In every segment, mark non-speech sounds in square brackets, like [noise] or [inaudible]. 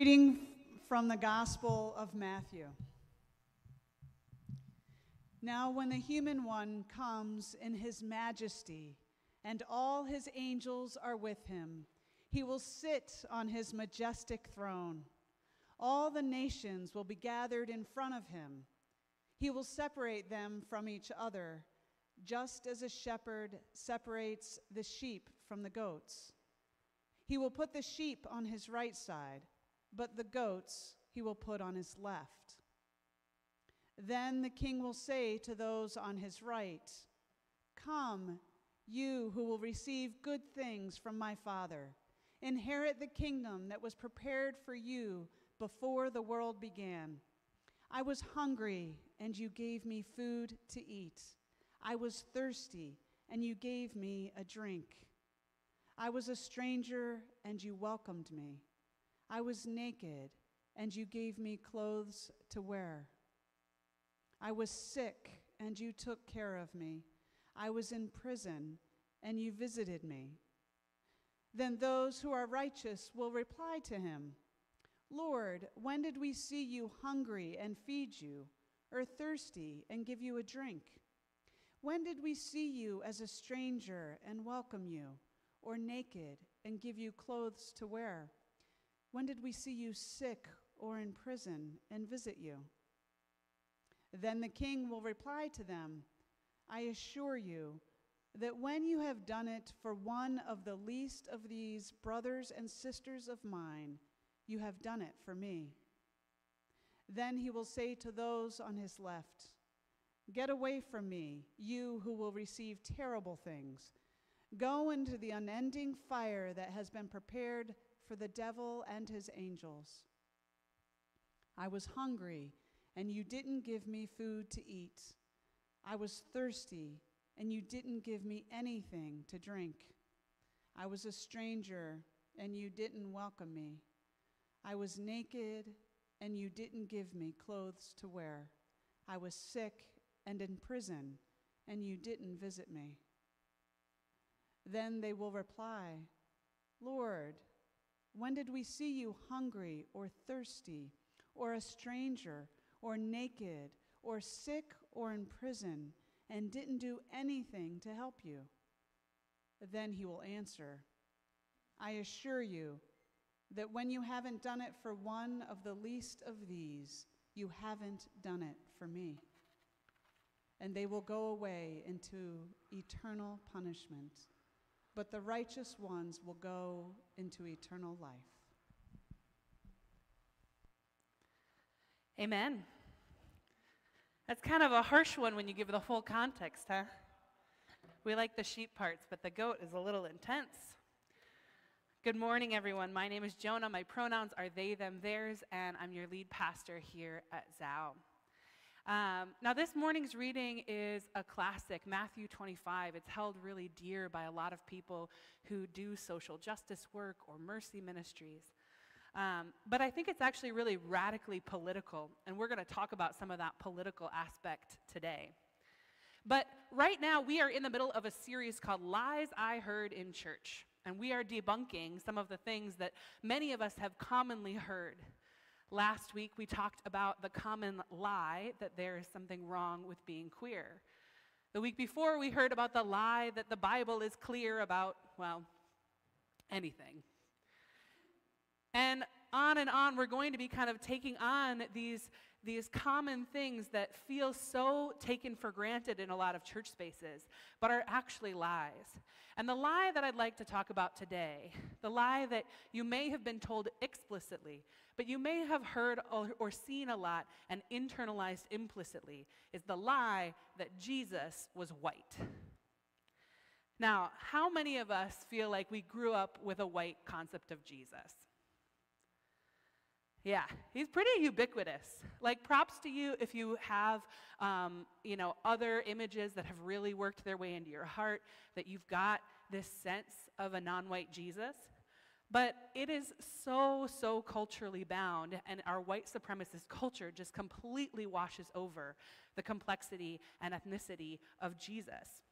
Reading from the Gospel of Matthew. Now, when the human one comes in his majesty, and all his angels are with him, he will sit on his majestic throne. All the nations will be gathered in front of him. He will separate them from each other, just as a shepherd separates the sheep from the goats. He will put the sheep on his right side, but the goats he will put on his left. Then the king will say to those on his right, Come, you who will receive good things from my Father, inherit the kingdom that was prepared for you before the world began. I was hungry, and you gave me food to eat. I was thirsty, and you gave me a drink. I was a stranger, and you welcomed me. I was naked, and you gave me clothes to wear. I was sick, and you took care of me. I was in prison, and you visited me. Then those who are righteous will reply to him Lord, when did we see you hungry and feed you, or thirsty and give you a drink? When did we see you as a stranger and welcome you, or naked and give you clothes to wear? When did we see you sick or in prison and visit you? Then the king will reply to them I assure you that when you have done it for one of the least of these brothers and sisters of mine, you have done it for me. Then he will say to those on his left, Get away from me, you who will receive terrible things. Go into the unending fire that has been prepared for the devil and his angels. I was hungry and you didn't give me food to eat. I was thirsty, and you didn't give me anything to drink. I was a stranger, and you didn't welcome me. I was naked, and you didn't give me clothes to wear. I was sick and in prison, and you didn't visit me. Then they will reply, Lord, when did we see you hungry or thirsty, or a stranger? or naked or sick or in prison and didn't do anything to help you? Then he will answer, I assure you that when you haven't done it for one of the least of these, you haven't done it for me. And they will go away into eternal punishment, but the righteous ones will go into eternal life. Amen. That's kind of a harsh one when you give the full context, huh? We like the sheep parts, but the goat is a little intense. Good morning, everyone. My name is Jonah. My pronouns are they, them, theirs, and I'm your lead pastor here at Zao. Um, now, this morning's reading is a classic, Matthew 25. It's held really dear by a lot of people who do social justice work or mercy ministries. Um, but I think it's actually really radically political, and we're going to talk about some of that political aspect today. But right now, we are in the middle of a series called Lies I Heard in Church, and we are debunking some of the things that many of us have commonly heard. Last week, we talked about the common lie that there is something wrong with being queer. The week before, we heard about the lie that the Bible is clear about, well, anything. And on and on, we're going to be kind of taking on these, these common things that feel so taken for granted in a lot of church spaces, but are actually lies. And the lie that I'd like to talk about today, the lie that you may have been told explicitly, but you may have heard or, seen a lot and internalized implicitly, is the lie that Jesus was white. Now, how many of us feel like we grew up with a white concept of Jesus? Yeah, he's pretty ubiquitous. Like, props to you if you have, um, you know, other images that have really worked their way into your heart, that you've got this sense of a non-white Jesus. But it is so, so culturally bound, and our white supremacist culture just completely washes over the complexity and ethnicity of Jesus.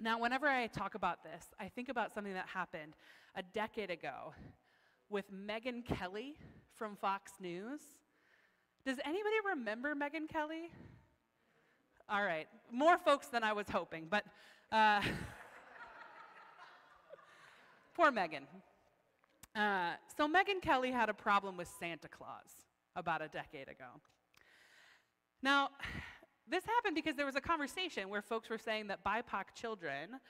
Now, whenever I talk about this, I think about something that happened a decade ago with Megyn Kelly from Fox News. Does anybody remember Megyn Kelly? All right, more folks than I was hoping, but uh, [laughs] poor Megyn. Uh, so, Megyn Kelly had a problem with Santa Claus about a decade ago. Now, this happened because there was a conversation where folks were saying that BIPOC children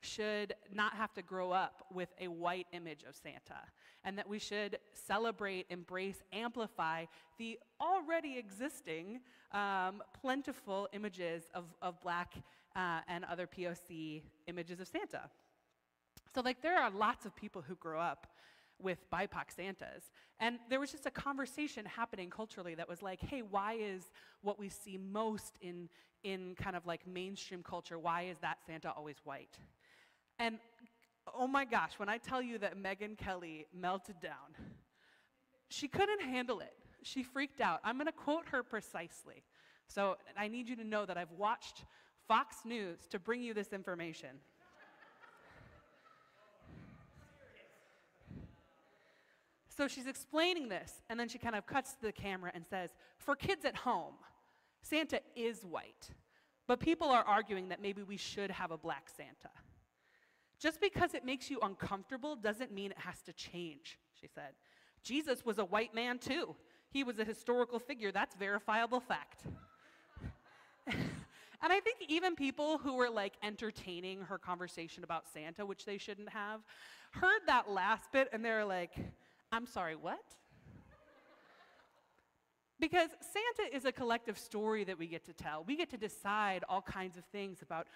should not have to grow up with a white image of Santa, and that we should celebrate, embrace, amplify the already existing um, plentiful images of, of black uh, and other POC images of Santa. So, like, there are lots of people who grow up with BIPOC Santas. And there was just a conversation happening culturally that was like, hey, why is what we see most in, in kind of like mainstream culture, why is that Santa always white? And oh my gosh, when I tell you that Megyn Kelly melted down, she couldn't handle it. She freaked out. I'm going to quote her precisely. So I need you to know that I've watched Fox News to bring you this information. So she's explaining this, and then she kind of cuts to the camera and says, For kids at home, Santa is white, but people are arguing that maybe we should have a black Santa. Just because it makes you uncomfortable doesn't mean it has to change, she said. Jesus was a white man too. He was a historical figure. That's verifiable fact. [laughs] and I think even people who were like entertaining her conversation about Santa, which they shouldn't have, heard that last bit and they're like, I'm sorry, what? Because Santa is a collective story that we get to tell. We get to decide all kinds of things about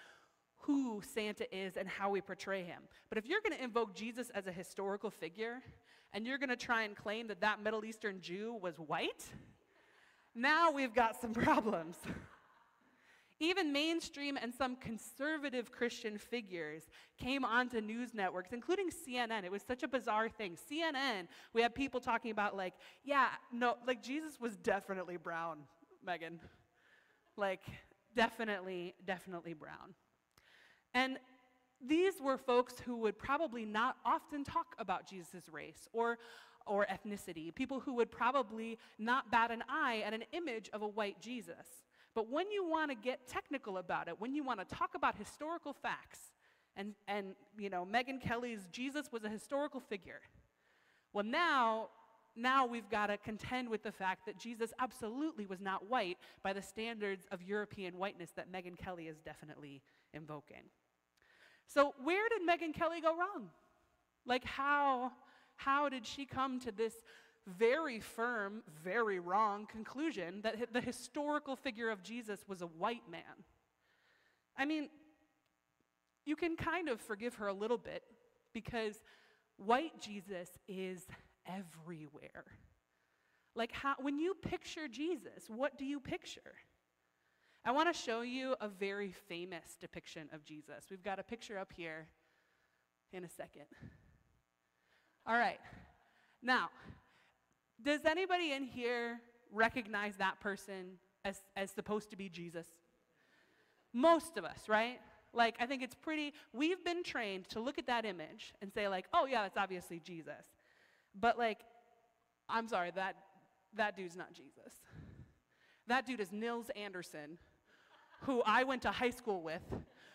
who Santa is and how we portray him. But if you're going to invoke Jesus as a historical figure and you're going to try and claim that that Middle Eastern Jew was white, now we've got some [laughs] problems. Even mainstream and some conservative Christian figures came onto news networks, including CNN. It was such a bizarre thing. CNN, we had people talking about, like, yeah, no, like Jesus was definitely brown, Megyn. Like, definitely, definitely brown. And these were folks who would probably not often talk about Jesus' race or, or ethnicity, people who would probably not bat an eye at an image of a white Jesus. But when you want to get technical about it, when you want to talk about historical facts, and, and you know, Megyn Kelly's Jesus was a historical figure. Well, now, now we've got to contend with the fact that Jesus absolutely was not white by the standards of European whiteness that Megyn Kelly is definitely invoking. So, where did Megyn Kelly go wrong? Like, how, how did she come to this very firm, very wrong conclusion that the historical figure of Jesus was a white man. I mean, you can kind of forgive her a little bit because white Jesus is everywhere. Like, how, when you picture Jesus, what do you picture? I want to show you a very famous depiction of Jesus. We've got a picture up here in a second. All right. Now, does anybody in here recognize that person as, as supposed to be Jesus? Most of us, right? Like, I think it's pretty, we've been trained to look at that image and say, like, oh, yeah, that's obviously Jesus. But, like, I'm sorry, that, that dude's not Jesus. That dude is Nils Anderson, who I went to high school with,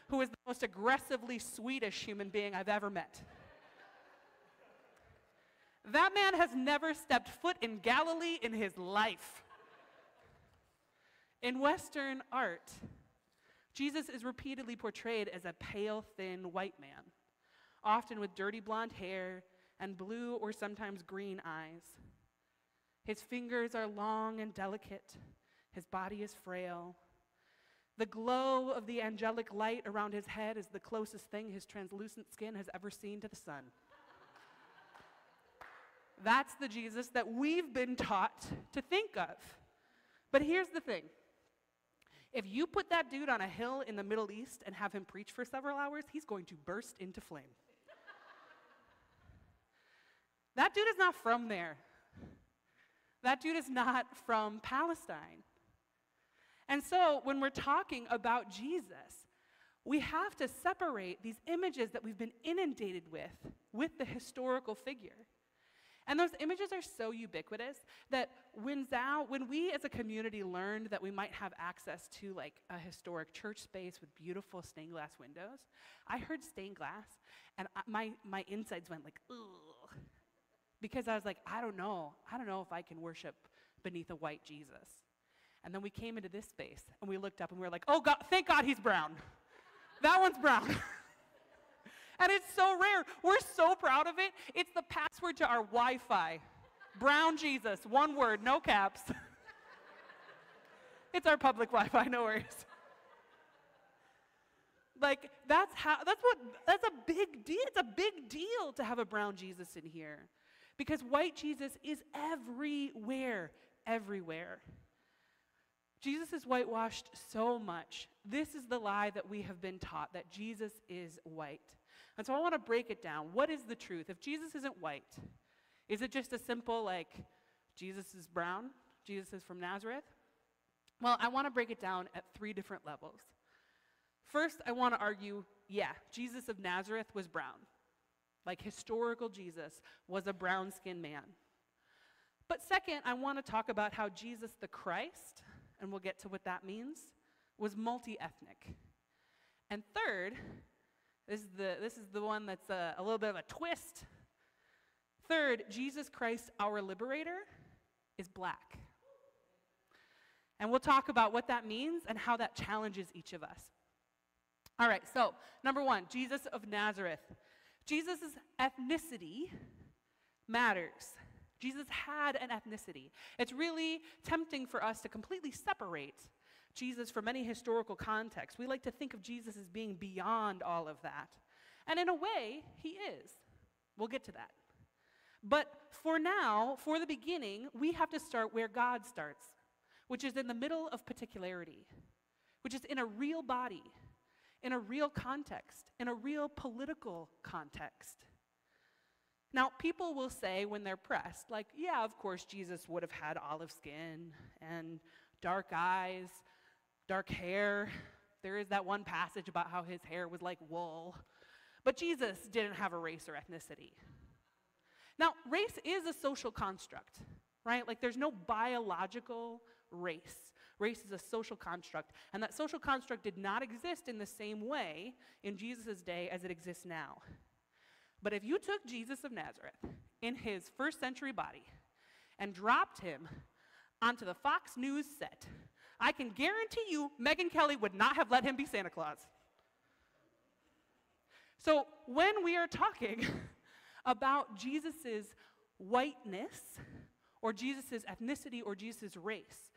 who is the most aggressively Swedish human being I've ever met. That man has never stepped foot in Galilee in his life. In Western art, Jesus is repeatedly portrayed as a pale, thin white man, often with dirty blonde hair and blue or sometimes green eyes. His fingers are long and delicate, his body is frail. The glow of the angelic light around his head is the closest thing his translucent skin has ever seen to the sun. That's the Jesus that we've been taught to think of. But here's the thing if you put that dude on a hill in the Middle East and have him preach for several hours, he's going to burst into flame. that dude is not from there. That dude is not from Palestine. And so when we're talking about Jesus, we have to separate these images that we've been inundated with with the historical figure. And those images are so ubiquitous that when Zao, when we as a community learned that we might have access to like a historic church space with beautiful stained glass windows, I heard stained glass and I, my, my insides went like, ugh. Because I was like, I don't know. I don't know if I can worship beneath a white Jesus. And then we came into this space and we looked up and we were like, oh God, thank God he's brown. that one's brown. [laughs] and it's so rare. We're so proud of it. It's the password to our Wi Fi. Brown Jesus, one word, no caps. [laughs] it's our public Wi Fi, no worries. Like, that's how, that's what, that's a big deal. It's a big deal to have a brown Jesus in here. Because white Jesus is everywhere, everywhere. Jesus is whitewashed so much. This is the lie that we have been taught that Jesus is white. And so I want to break it down. What is the truth? If Jesus isn't white, is it just a simple, like, Jesus is brown? Jesus is from Nazareth? Well, I want to break it down at three different levels. First, I want to argue yeah, Jesus of Nazareth was brown. Like, historical Jesus was a brown skinned man. But second, I want to talk about how Jesus the Christ, and we'll get to what that means, was multi ethnic. And third, this is the, this is the one that's a, a little bit of a twist. Third, Jesus Christ, our liberator, is black. And we'll talk about what that means and how that challenges each of us. All right, so number one, Jesus of Nazareth. Jesus' ethnicity matters. Jesus had an ethnicity. It's really tempting for us to completely separate Jesus from any historical context. We like to think of Jesus as being beyond all of that. And in a way, he is. We'll get to that. But for now, for the beginning, we have to start where God starts, which is in the middle of particularity, which is in a real body, in a real context, in a real political context. Now, people will say when they're pressed, like, yeah, of course, Jesus would have had olive skin and dark eyes dark hair. There is that one passage about how his hair was like wool. But Jesus didn't have a race or ethnicity. Now, race is a social construct, right? Like there's no biological race. Race is a social construct. And that social construct did not exist in the same way in Jesus' day as it exists now. But if you took Jesus of Nazareth in his first century body and dropped him onto the Fox News set I can guarantee you Megyn Kelly would not have let him be Santa Claus. So when we are talking [laughs] about Jesus' whiteness, or Jesus' ethnicity, or Jesus' race,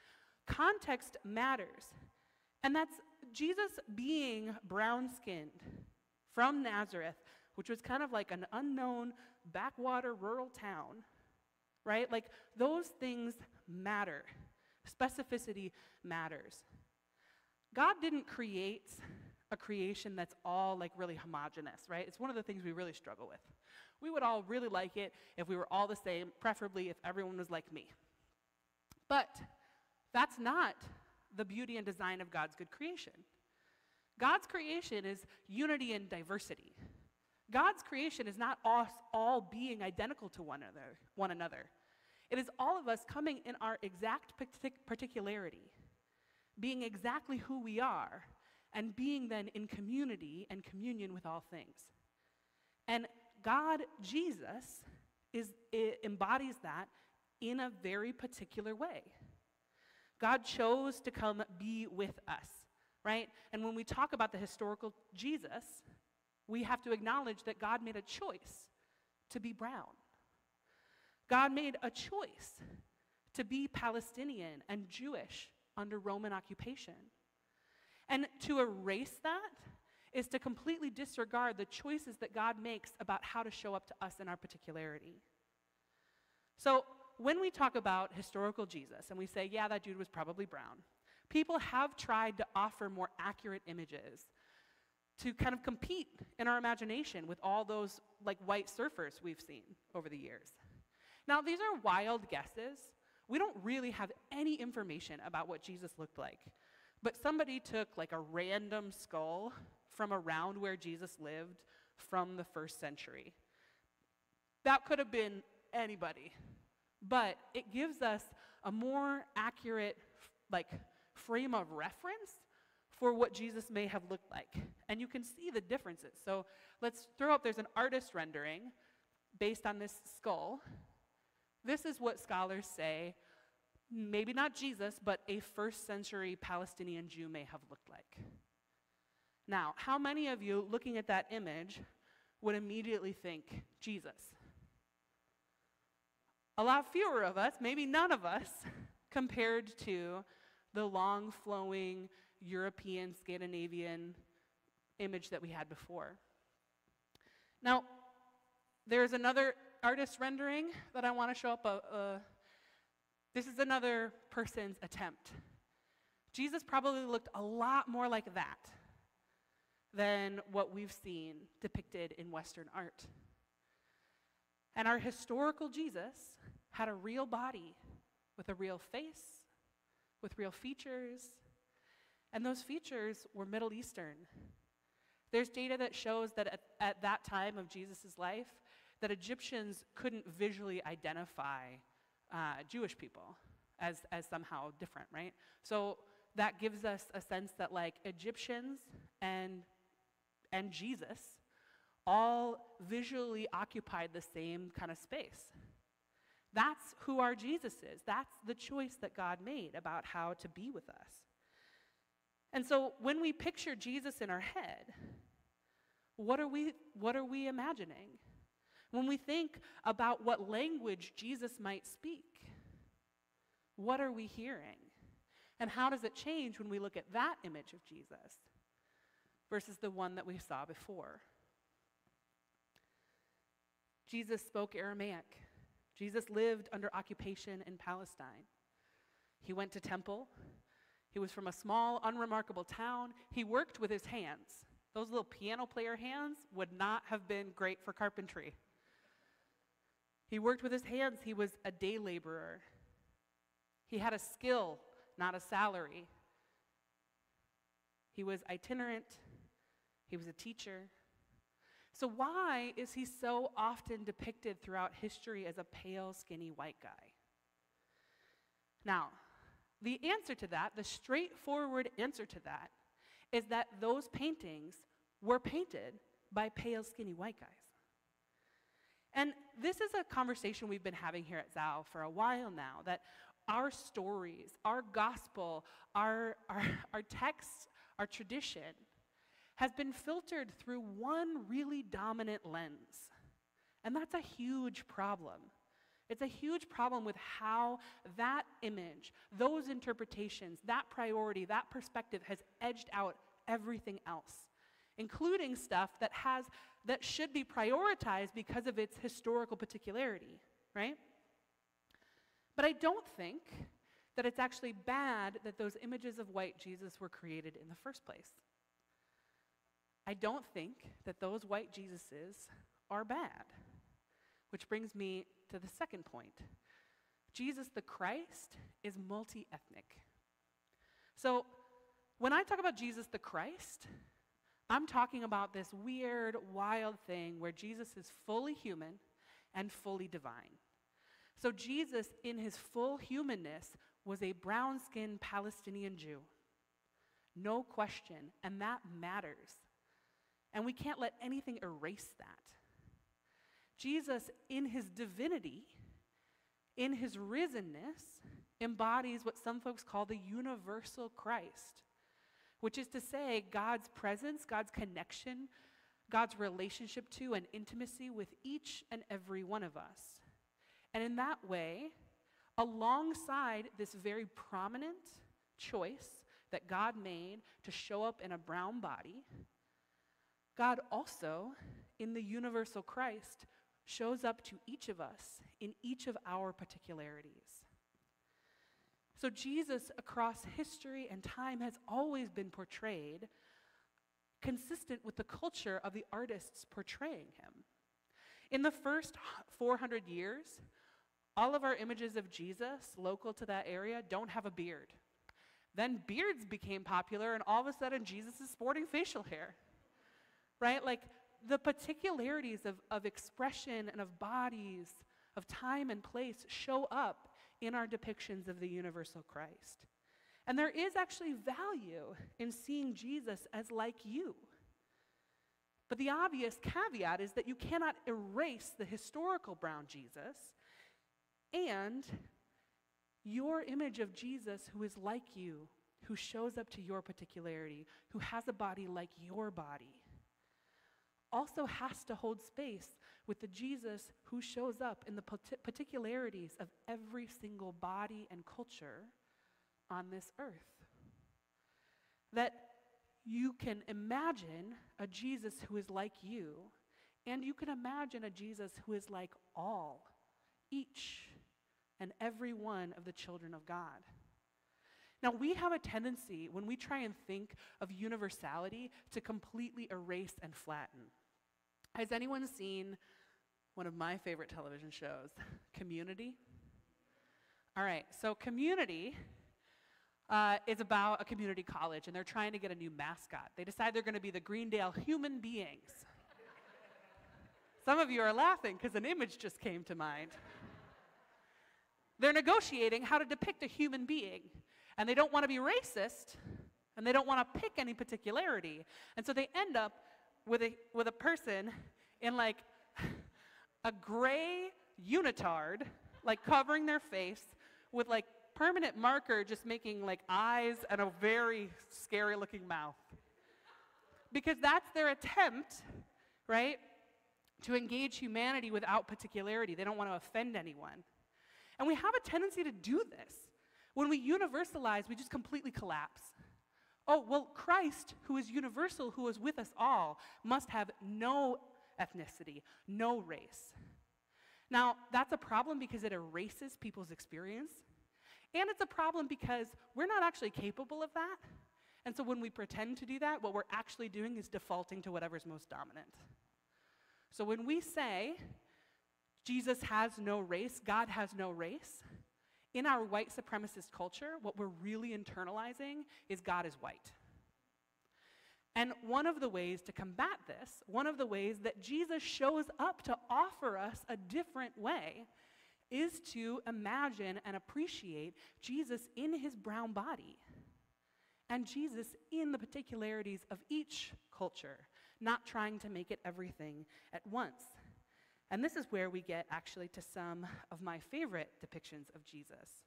context matters. And that's Jesus being brown skinned from Nazareth, which was kind of like an unknown backwater rural town, right? Like those things matter. Specificity matters. God didn't create a creation that's all like really homogenous, right? It's one of the things we really struggle with. We would all really like it if we were all the same, preferably if everyone was like me. But that's not the beauty and design of God's good creation. God's creation is unity and diversity. God's creation is not us all being identical to one another, one another. It is all of us coming in our exact particularity, being exactly who we are, and being then in community and communion with all things. And God, Jesus, is, embodies that in a very particular way. God chose to come be with us, right? And when we talk about the historical Jesus, we have to acknowledge that God made a choice to be brown. God made a choice to be Palestinian and Jewish under Roman occupation. And to erase that is to completely disregard the choices that God makes about how to show up to us in our particularity. So, when we talk about historical Jesus and we say, yeah, that dude was probably brown, people have tried to offer more accurate images to kind of compete in our imagination with all those like white surfers we've seen over the years. Now, these are wild guesses. We don't really have any information about what Jesus looked like. But somebody took like a random skull from around where Jesus lived from the first century. That could have been anybody. But it gives us a more accurate, like, frame of reference for what Jesus may have looked like. And you can see the differences. So let's throw up there's an artist rendering based on this skull. This is what scholars say maybe not Jesus, but a first century Palestinian Jew may have looked like. Now, how many of you looking at that image would immediately think Jesus? A lot fewer of us, maybe none of us, [laughs] compared to the long flowing European, Scandinavian image that we had before. Now, there's another artist rendering that I want to show up. A, a, uh, this is another person's attempt. Jesus probably looked a lot more like that than what we've seen depicted in Western art. And our historical Jesus had a real body with a real face, with real features, and those features were Middle Eastern. There's data that shows that at, at that time of Jesus' life, that Egyptians couldn't visually identify uh, Jewish people as, as somehow different, right? So that gives us a sense that like Egyptians and, and Jesus all visually occupied the same kind of space. That's who our Jesus is. That's the choice that God made about how to be with us. And so when we picture Jesus in our head, what are we, what are we imagining? When we think about what language Jesus might speak, what are we hearing? And how does it change when we look at that image of Jesus versus the one that we saw before? Jesus spoke Aramaic. Jesus lived under occupation in Palestine. He went to temple. He was from a small, unremarkable town. He worked with his hands. Those little piano player hands would not have been great for carpentry. He worked with his hands. He was a day laborer. He had a skill, not a salary. He was itinerant. He was a teacher. So, why is he so often depicted throughout history as a pale, skinny white guy? Now, the answer to that, the straightforward answer to that, is that those paintings were painted by pale, skinny white guys. And this is a conversation we've been having here at Zao for a while now that our stories, our gospel, our, our, our texts, our tradition has been filtered through one really dominant lens. And that's a huge problem. It's a huge problem with how that image, those interpretations, that priority, that perspective has edged out everything else, including stuff that has that should be prioritized because of its historical particularity, right? But I don't think that it's actually bad that those images of white Jesus were created in the first place. I don't think that those white Jesuses are bad. Which brings me to the second point Jesus the Christ is multi ethnic. So, when I talk about Jesus the Christ, I'm talking about this weird, wild thing where Jesus is fully human and fully divine. So, Jesus, in his full humanness, was a brown skinned Palestinian Jew. No question. And that matters. And we can't let anything erase that. Jesus, in his divinity, in his risenness, embodies what some folks call the universal Christ which is to say, God's presence, God's connection, God's relationship to and intimacy with each and every one of us. And in that way, alongside this very prominent choice that God made to show up in a brown body, God also, in the universal Christ, shows up to each of us in each of our particularities. So Jesus, across history and time, has always been portrayed consistent with the culture of the artists portraying him. In the first 400 years, all of our images of Jesus local to that area don't have a beard. Then beards became popular, and all of a sudden, Jesus is sporting facial hair. Right? Like the particularities of, of expression and of bodies of time and place show up in our depictions of the universal Christ. And there is actually value in seeing Jesus as like you. But the obvious caveat is that you cannot erase the historical brown Jesus and your image of Jesus who is like you, who shows up to your particularity, who has a body like your body, also has to hold space with the Jesus who shows up in the particularities of every single body and culture on this earth. That you can imagine a Jesus who is like you, and you can imagine a Jesus who is like all, each and every one of the children of God. Now, we have a tendency when we try and think of universality to completely erase and flatten. Has anyone seen one of my favorite television shows, [laughs] Community? All right, so Community uh, is about a community college, and they're trying to get a new mascot. They decide they're going to be the Greendale human beings. Some of you are laughing because an image just came to mind. They're negotiating how to depict a human being, and they don't want to be racist, and they don't want to pick any particularity. And so they end up with a, with a person in like a gray unitard, like covering their face, with like permanent marker just making like eyes and a very scary looking mouth. Because that's their attempt, right, to engage humanity without particularity. They don't want to offend anyone. And we have a tendency to do this. When we universalize, we just completely collapse. Oh, well, Christ, who is universal, who is with us all, must have no ethnicity, no race. Now, that's a problem because it erases people's experience. And it's a problem because we're not actually capable of that. And so when we pretend to do that, what we're actually doing is defaulting to whatever's most dominant. So when we say Jesus has no race, God has no race, in our white supremacist culture, what we're really internalizing is God is white. And one of the ways to combat this, one of the ways that Jesus shows up to offer us a different way, is to imagine and appreciate Jesus in his brown body and Jesus in the particularities of each culture, not trying to make it everything at once. And this is where we get actually to some of my favorite depictions of Jesus.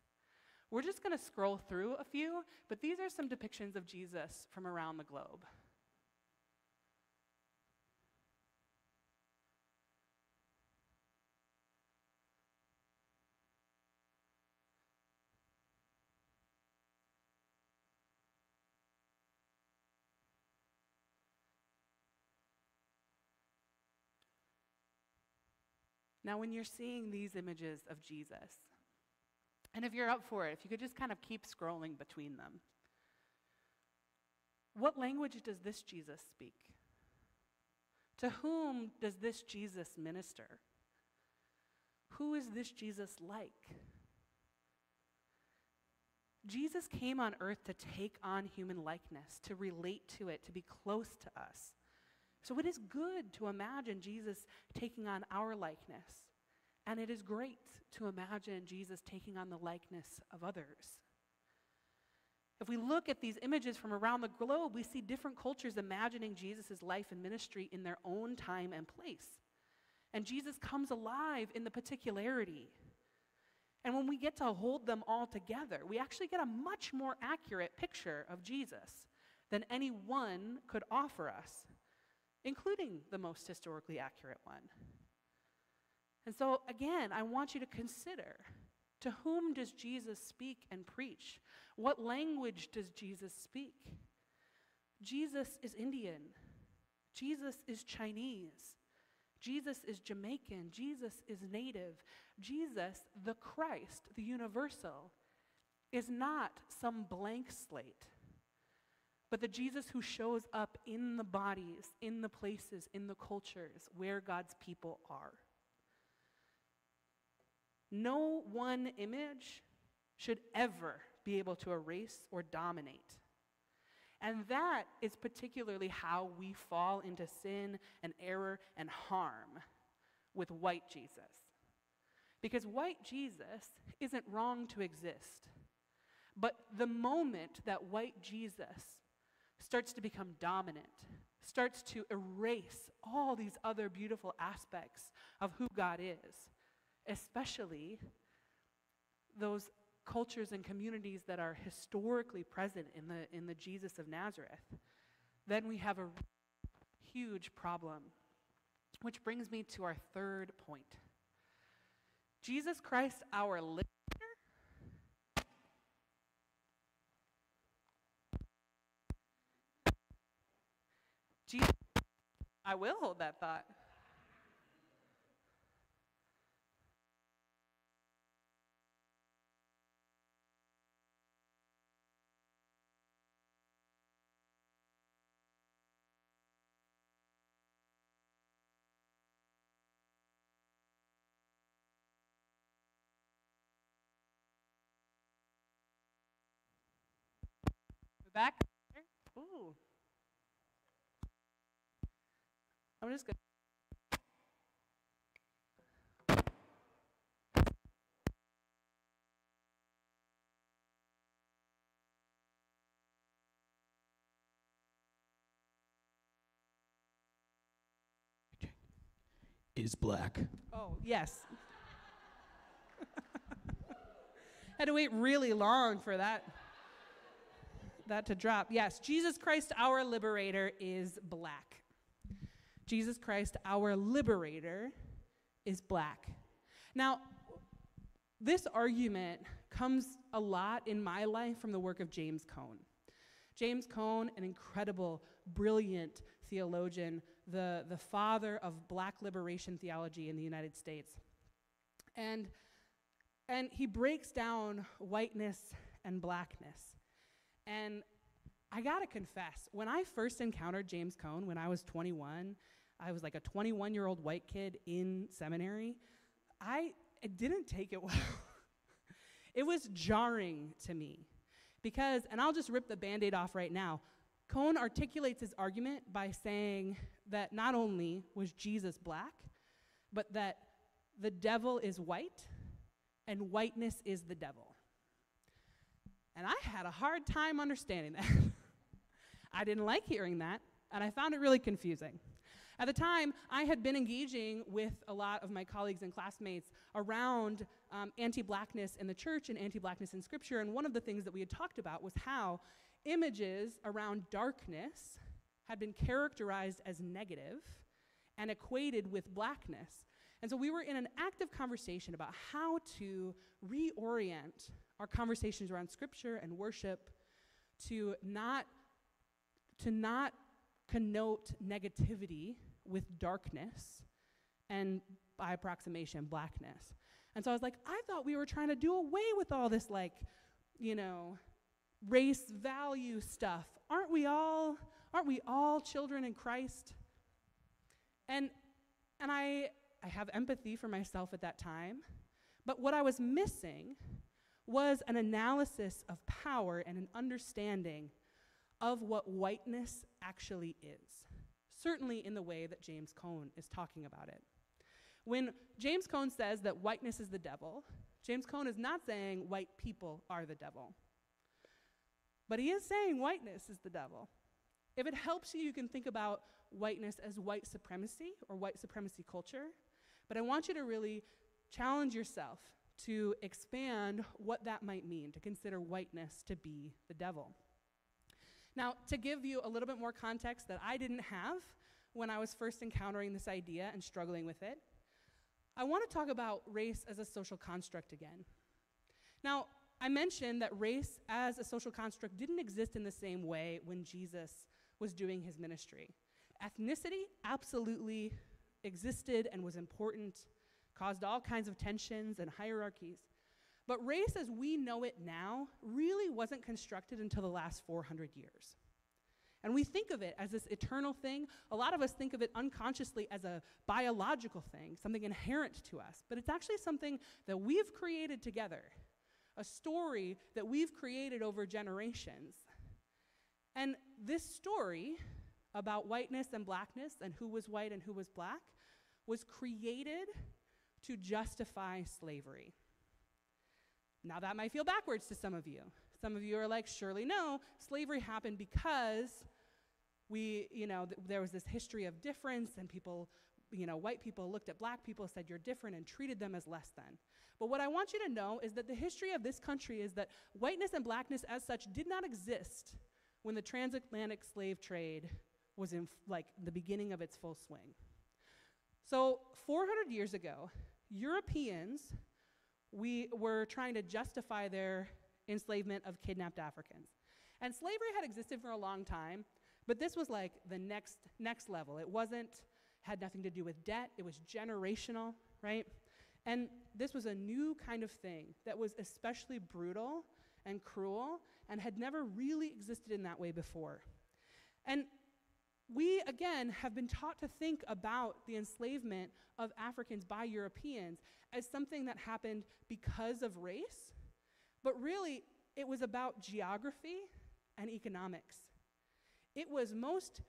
We're just going to scroll through a few, but these are some depictions of Jesus from around the globe. Now, when you're seeing these images of Jesus, and if you're up for it, if you could just kind of keep scrolling between them, what language does this Jesus speak? To whom does this Jesus minister? Who is this Jesus like? Jesus came on earth to take on human likeness, to relate to it, to be close to us. So it is good to imagine Jesus taking on our likeness. And it is great to imagine Jesus taking on the likeness of others. If we look at these images from around the globe, we see different cultures imagining Jesus' life and ministry in their own time and place. And Jesus comes alive in the particularity. And when we get to hold them all together, we actually get a much more accurate picture of Jesus than any one could offer us including the most historically accurate one. And so, again, I want you to consider to whom does Jesus speak and preach? What language does Jesus speak? Jesus is Indian. Jesus is Chinese. Jesus is Jamaican. Jesus is native. Jesus, the Christ, the universal, is not some blank slate but the Jesus who shows up in the bodies, in the places, in the cultures where God's people are. No one image should ever be able to erase or dominate. And that is particularly how we fall into sin and error and harm with white Jesus. Because white Jesus isn't wrong to exist. But the moment that white Jesus starts to become dominant, starts to erase all these other beautiful aspects of who God is, especially those cultures and communities that are historically present in the, in the Jesus of Nazareth, then we have a huge problem. Which brings me to our third point. Jesus Christ, our liberator, Jesus, I will hold that thought. back. Ooh. I'm just going to. Is black. Oh, yes. Had to wait really long for that that to drop. Yes, Jesus Christ our liberator is black. Jesus Christ our liberator is black. Now, this argument comes a lot in my life from the work of James Cone. James Cone, an incredible, brilliant theologian, the, the father of black liberation theology in the United States. And, and he breaks down whiteness and blackness. And I gotta confess, when I first encountered James Cone when I was 21, I was like a 21 year old white kid in seminary. I didn't take it [laughs] well. it was jarring to me because, and I'll just rip the band aid off right now. Cone articulates his argument by saying that not only was Jesus black, but that the devil is white and whiteness is the devil. And I had a hard time understanding that. [laughs] I didn't like hearing that, and I found it really confusing. At the time, I had been engaging with a lot of my colleagues and classmates around um, anti blackness in the church and anti blackness in scripture, and one of the things that we had talked about was how images around darkness had been characterized as negative and equated with blackness. And so we were in an active conversation about how to reorient our conversations around scripture and worship to not to not connote negativity with darkness and by approximation blackness. And so I was like, I thought we were trying to do away with all this like, you know, race value stuff. Aren't we all aren't we all children in Christ? And and I I have empathy for myself at that time. But what I was missing was an analysis of power and an understanding of what whiteness actually is, certainly in the way that James Cone is talking about it. When James Cone says that whiteness is the devil, James Cone is not saying white people are the devil. But he is saying whiteness is the devil. If it helps you, you can think about whiteness as white supremacy or white supremacy culture. But I want you to really challenge yourself to expand what that might mean, to consider whiteness to be the devil. Now, to give you a little bit more context that I didn't have when I was first encountering this idea and struggling with it, I want to talk about race as a social construct again. Now, I mentioned that race as a social construct didn't exist in the same way when Jesus was doing his ministry. Ethnicity absolutely existed and was important caused all kinds of tensions and hierarchies. But race as we know it now really wasn't constructed until the last 400 years. And we think of it as this eternal thing. A lot of us think of it unconsciously as a biological thing, something inherent to us. But it's actually something that we've created together, a story that we've created over generations. And this story about whiteness and blackness and who was white and who was black was created to justify slavery. Now, that might feel backwards to some of you. Some of you are like, surely no, slavery happened because we, you know, th- there was this history of difference, and people, you know, white people looked at black people, said you're different, and treated them as less than. But what I want you to know is that the history of this country is that whiteness and blackness as such did not exist when the transatlantic slave trade was in f- like the beginning of its full swing. So 400 years ago, Europeans we were trying to justify their enslavement of kidnapped Africans. And slavery had existed for a long time, but this was like the next next level. It wasn't had nothing to do with debt, it was generational, right? And this was a new kind of thing that was especially brutal and cruel and had never really existed in that way before. And we, again, have been taught to think about the enslavement of Africans by Europeans as something that happened because of race, but really, it was about geography and economics. It was most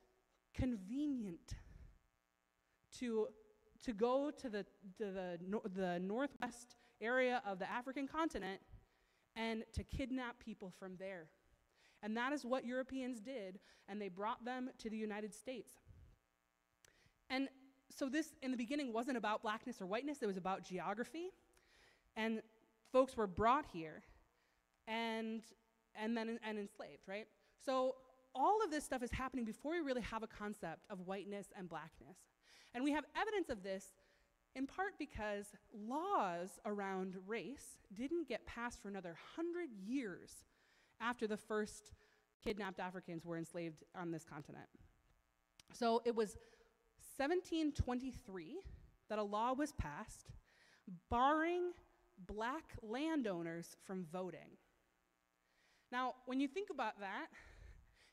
convenient to, to go to, the, to the, no, the northwest area of the African continent and to kidnap people from there. And that is what Europeans did, and they brought them to the United States. And so, this in the beginning wasn't about blackness or whiteness, it was about geography. And folks were brought here and, and then and enslaved, right? So, all of this stuff is happening before we really have a concept of whiteness and blackness. And we have evidence of this in part because laws around race didn't get passed for another hundred years after the first kidnapped Africans were enslaved on this continent. So it was 1723 that a law was passed barring black landowners from voting. Now, when you think about that,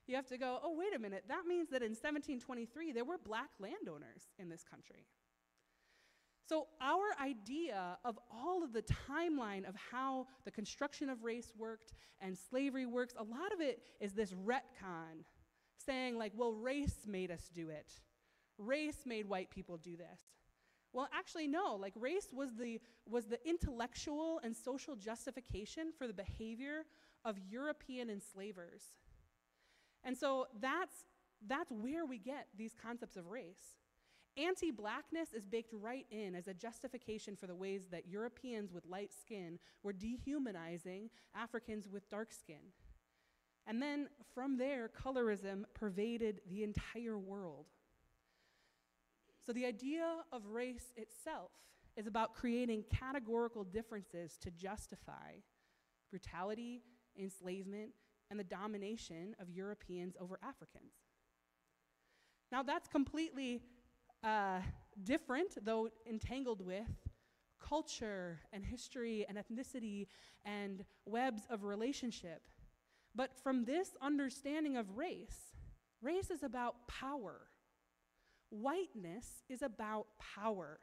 you have to go, oh, wait a minute, that means that in 1723 there were black landowners in this country. So, our idea of all of the timeline of how the construction of race worked and slavery works, a lot of it is this retcon saying, like, well, race made us do it. Race made white people do this. Well, actually, no. Like, race was the, was the intellectual and social justification for the behavior of European enslavers. And so that's, that's where we get these concepts of race. Anti blackness is baked right in as a justification for the ways that Europeans with light skin were dehumanizing Africans with dark skin. And then from there, colorism pervaded the entire world. So the idea of race itself is about creating categorical differences to justify brutality, enslavement, and the domination of Europeans over Africans. Now, that's completely uh, different, though entangled with culture and history and ethnicity and webs of relationship. But from this understanding of race, race is about power. Whiteness is about power.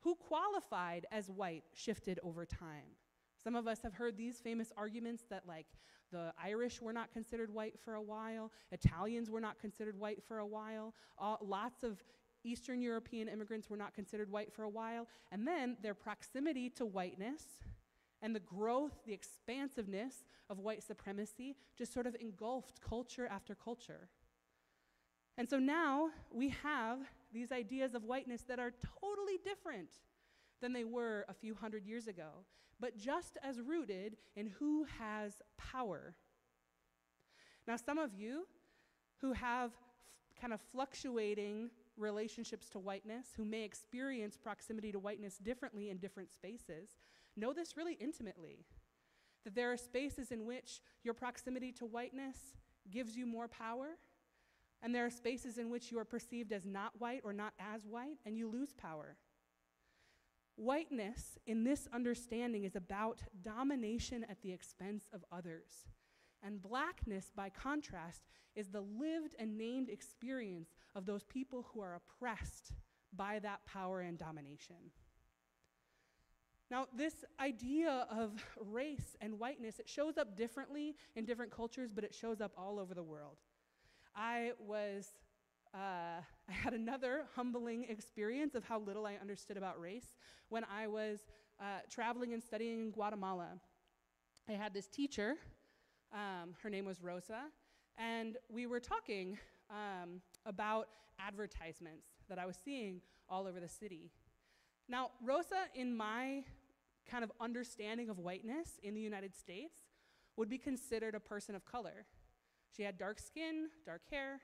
Who qualified as white shifted over time. Some of us have heard these famous arguments that, like, the Irish were not considered white for a while, Italians were not considered white for a while, uh, lots of Eastern European immigrants were not considered white for a while, and then their proximity to whiteness and the growth, the expansiveness of white supremacy just sort of engulfed culture after culture. And so now we have these ideas of whiteness that are totally different than they were a few hundred years ago, but just as rooted in who has power. Now, some of you who have kind of fluctuating relationships to whiteness, who may experience proximity to whiteness differently in different spaces, know this really intimately. That there are spaces in which your proximity to whiteness gives you more power, and there are spaces in which you are perceived as not white or not as white, and you lose power. Whiteness, in this understanding, is about domination at the expense of others. And blackness, by contrast, is the lived and named experience of those people who are oppressed by that power and domination. Now, this idea of race and whiteness, it shows up differently in different cultures, but it shows up all over the world. I was uh, [laughs] I had another humbling experience of how little I understood about race when I was uh, traveling and studying in Guatemala. I had this teacher, um, her name was Rosa, and we were talking um, about advertisements that I was seeing all over the city. Now, Rosa, in my kind of understanding of whiteness in the United States, would be considered a person of color. She had dark skin, dark hair,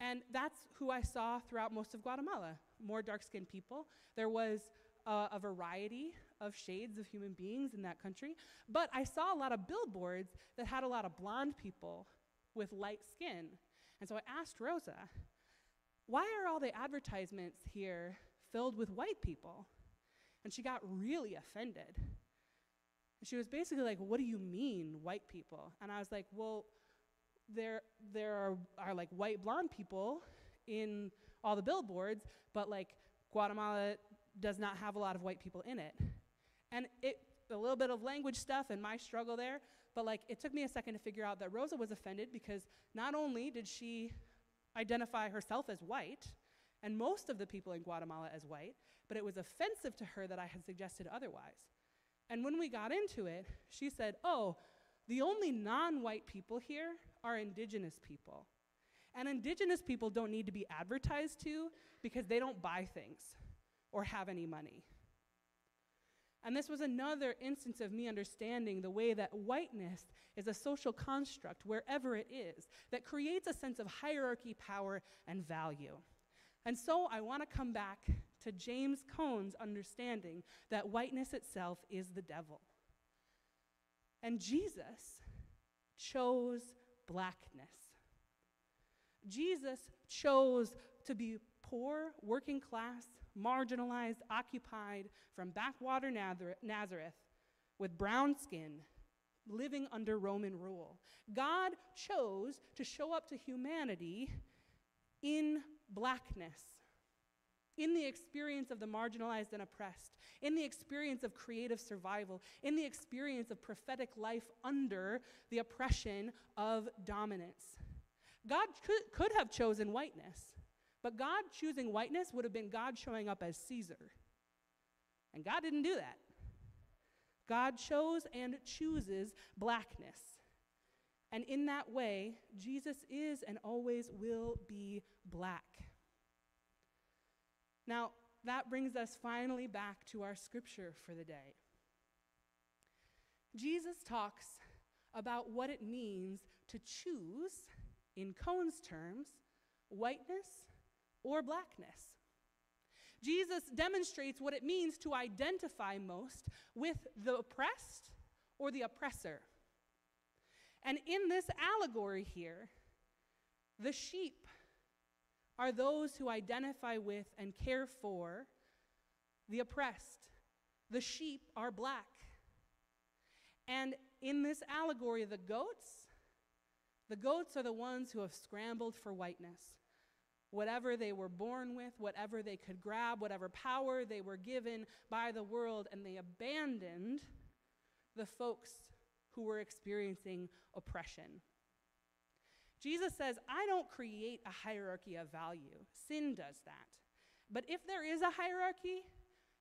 and that's who I saw throughout most of Guatemala more dark skinned people. There was a variety of shades of human beings in that country, but I saw a lot of billboards that had a lot of blonde people with light skin. And so I asked Rosa, why are all the advertisements here filled with white people? And she got really offended. And she was basically like, What do you mean, white people? And I was like, Well, there, there are, are like white blonde people in all the billboards, but like Guatemala does not have a lot of white people in it. And it, a little bit of language stuff and my struggle there, but like it took me a second to figure out that Rosa was offended because not only did she identify herself as white, and most of the people in Guatemala as white, but it was offensive to her that I had suggested otherwise. And when we got into it, she said, Oh, the only non white people here are indigenous people. And indigenous people don't need to be advertised to because they don't buy things or have any money. And this was another instance of me understanding the way that whiteness is a social construct, wherever it is, that creates a sense of hierarchy, power, and value. And so I want to come back to James Cone's understanding that whiteness itself is the devil. And Jesus chose blackness. Jesus chose to be poor, working class, marginalized, occupied from backwater Nazareth with brown skin, living under Roman rule. God chose to show up to humanity in blackness, in the experience of the marginalized and oppressed, in the experience of creative survival, in the experience of prophetic life under the oppression of dominance. God could, could have chosen whiteness. But God choosing whiteness would have been God showing up as Caesar. And God didn't do that. God chose and chooses blackness. And in that way, Jesus is and always will be black. Now, that brings us finally back to our scripture for the day. Jesus talks about what it means to choose, in Cone's terms, whiteness or blackness. Jesus demonstrates what it means to identify most with the oppressed or the oppressor. And in this allegory here, the sheep are those who identify with and care for the oppressed. The sheep are black. And in this allegory, the goats, the goats are the ones who have scrambled for whiteness whatever they were born with, whatever they could grab, whatever power they were given by the world, and they abandoned the folks who were experiencing oppression. Jesus says, I don't create a hierarchy of value. Sin does that. But if there is a hierarchy,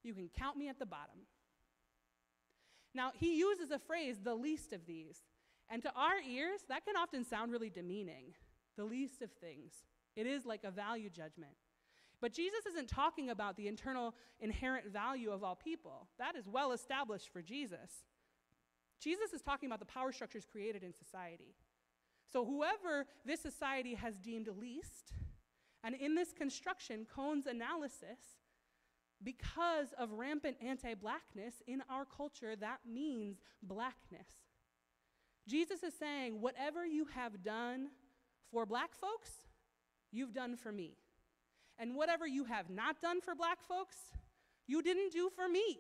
you can count me at the bottom. Now, he uses a phrase, the least of these. And to our ears, that can often sound really demeaning. The least of things. It is like a value judgment. But Jesus isn't talking about the internal inherent value of all people. That is well established for Jesus. Jesus is talking about the power structures created in society. So, whoever this society has deemed least, and in this construction, Cone's analysis, because of rampant anti blackness in our culture, that means blackness. Jesus is saying, whatever you have done for black folks, you've done for me. And whatever you have not done for black folks, you didn't do for me.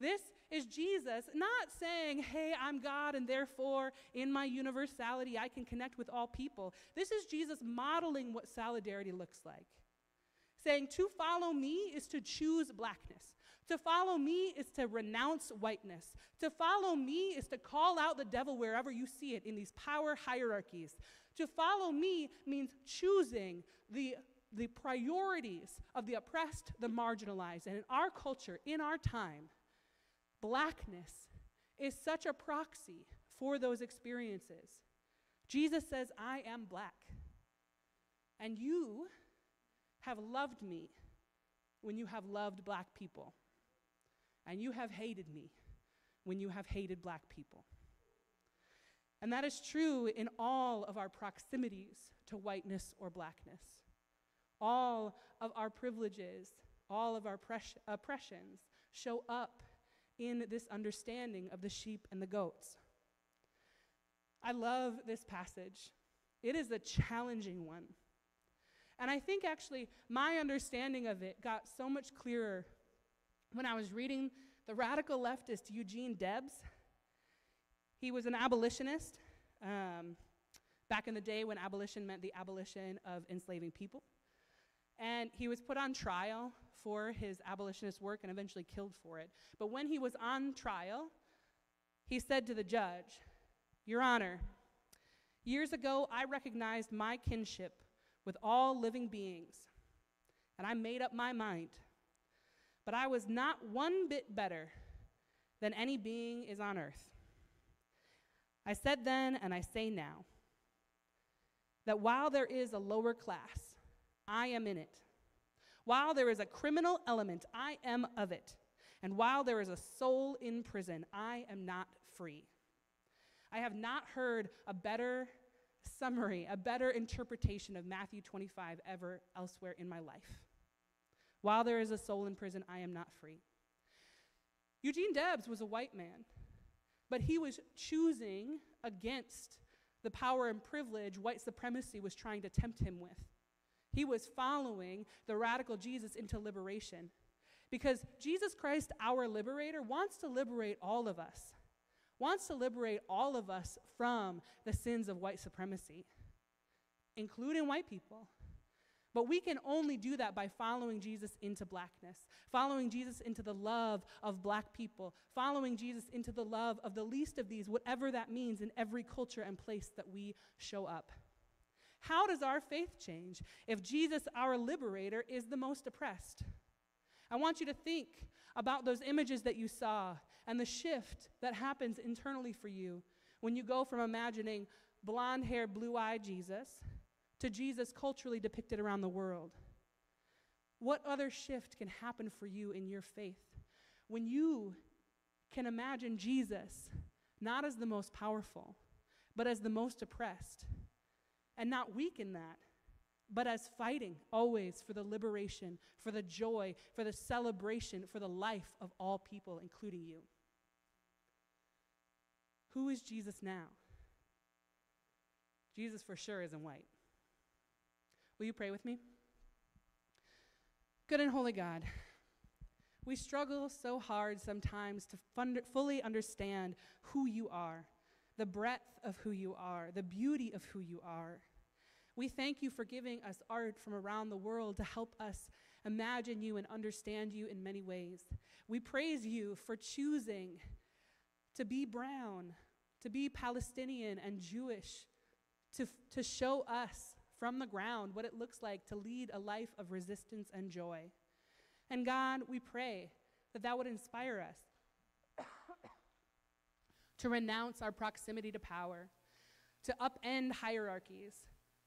This is Jesus not saying, hey, I'm God, and therefore in my universality I can connect with all people. This is Jesus modeling what solidarity looks like. Saying, to follow me is to choose blackness. To follow me is to renounce whiteness. To follow me is to call out the devil wherever you see it in these power hierarchies. To follow me means choosing the, the priorities of the oppressed, the marginalized. And in our culture, in our time, blackness is such a proxy for those experiences. Jesus says, I am black. And you have loved me when you have loved black people. And you have hated me when you have hated black people. And that is true in all of our proximities to whiteness or blackness. All of our privileges, all of our oppressions show up in this understanding of the sheep and the goats. I love this passage. It is a challenging one. And I think actually my understanding of it got so much clearer when I was reading the radical leftist Eugene Debs. He was an abolitionist um, back in the day when abolition meant the abolition of enslaving people. And he was put on trial for his abolitionist work and eventually killed for it. But when he was on trial, he said to the judge, Your Honor, years ago I recognized my kinship with all living beings, and I made up my mind. But I was not one bit better than any being is on earth. I said then, and I say now, that while there is a lower class, I am in it. While there is a criminal element, I am of it. And while there is a soul in prison, I am not free. I have not heard a better summary, a better interpretation of Matthew 25 ever elsewhere in my life. While there is a soul in prison, I am not free. Eugene Debs was a white man, but he was choosing against the power and privilege white supremacy was trying to tempt him with. He was following the radical Jesus into liberation. Because Jesus Christ, our liberator, wants to liberate all of us wants to liberate all of us from the sins of white supremacy, including white people. But we can only do that by following Jesus into blackness, following Jesus into the love of black people, following Jesus into the love of the least of these, whatever that means in every culture and place that we show up. How does our faith change if Jesus, our liberator, is the most oppressed? I want you to think about those images that you saw and the shift that happens internally for you when you go from imagining blonde haired, blue eyed Jesus to Jesus culturally depicted around the world. What other shift can happen for you in your faith when you can imagine Jesus not as the most powerful, but as the most oppressed, and not weak in that, but as fighting always for the liberation, for the joy, for the celebration, for the life of all people, including you? Who is Jesus now? Jesus for sure isn't white. Will you pray with me? Good and holy God, we struggle so hard sometimes to fund- fully understand who you are, the breadth of who you are, the beauty of who you are. We thank you for giving us art from around the world to help us imagine you and understand you in many ways. We praise you for choosing to be brown, to be Palestinian and Jewish, to, to show us from the ground what it looks like to lead a life of resistance and joy. And God, we pray that that would inspire us to renounce our proximity to power, to upend hierarchies,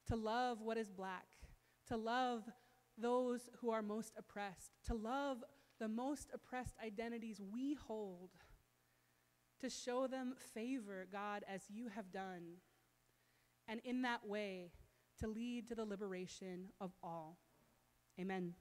to love what is black, to love those who are most oppressed, to love the most oppressed identities we hold to show them favor, God, as you have done, and in that way to lead to the liberation of all. Amen.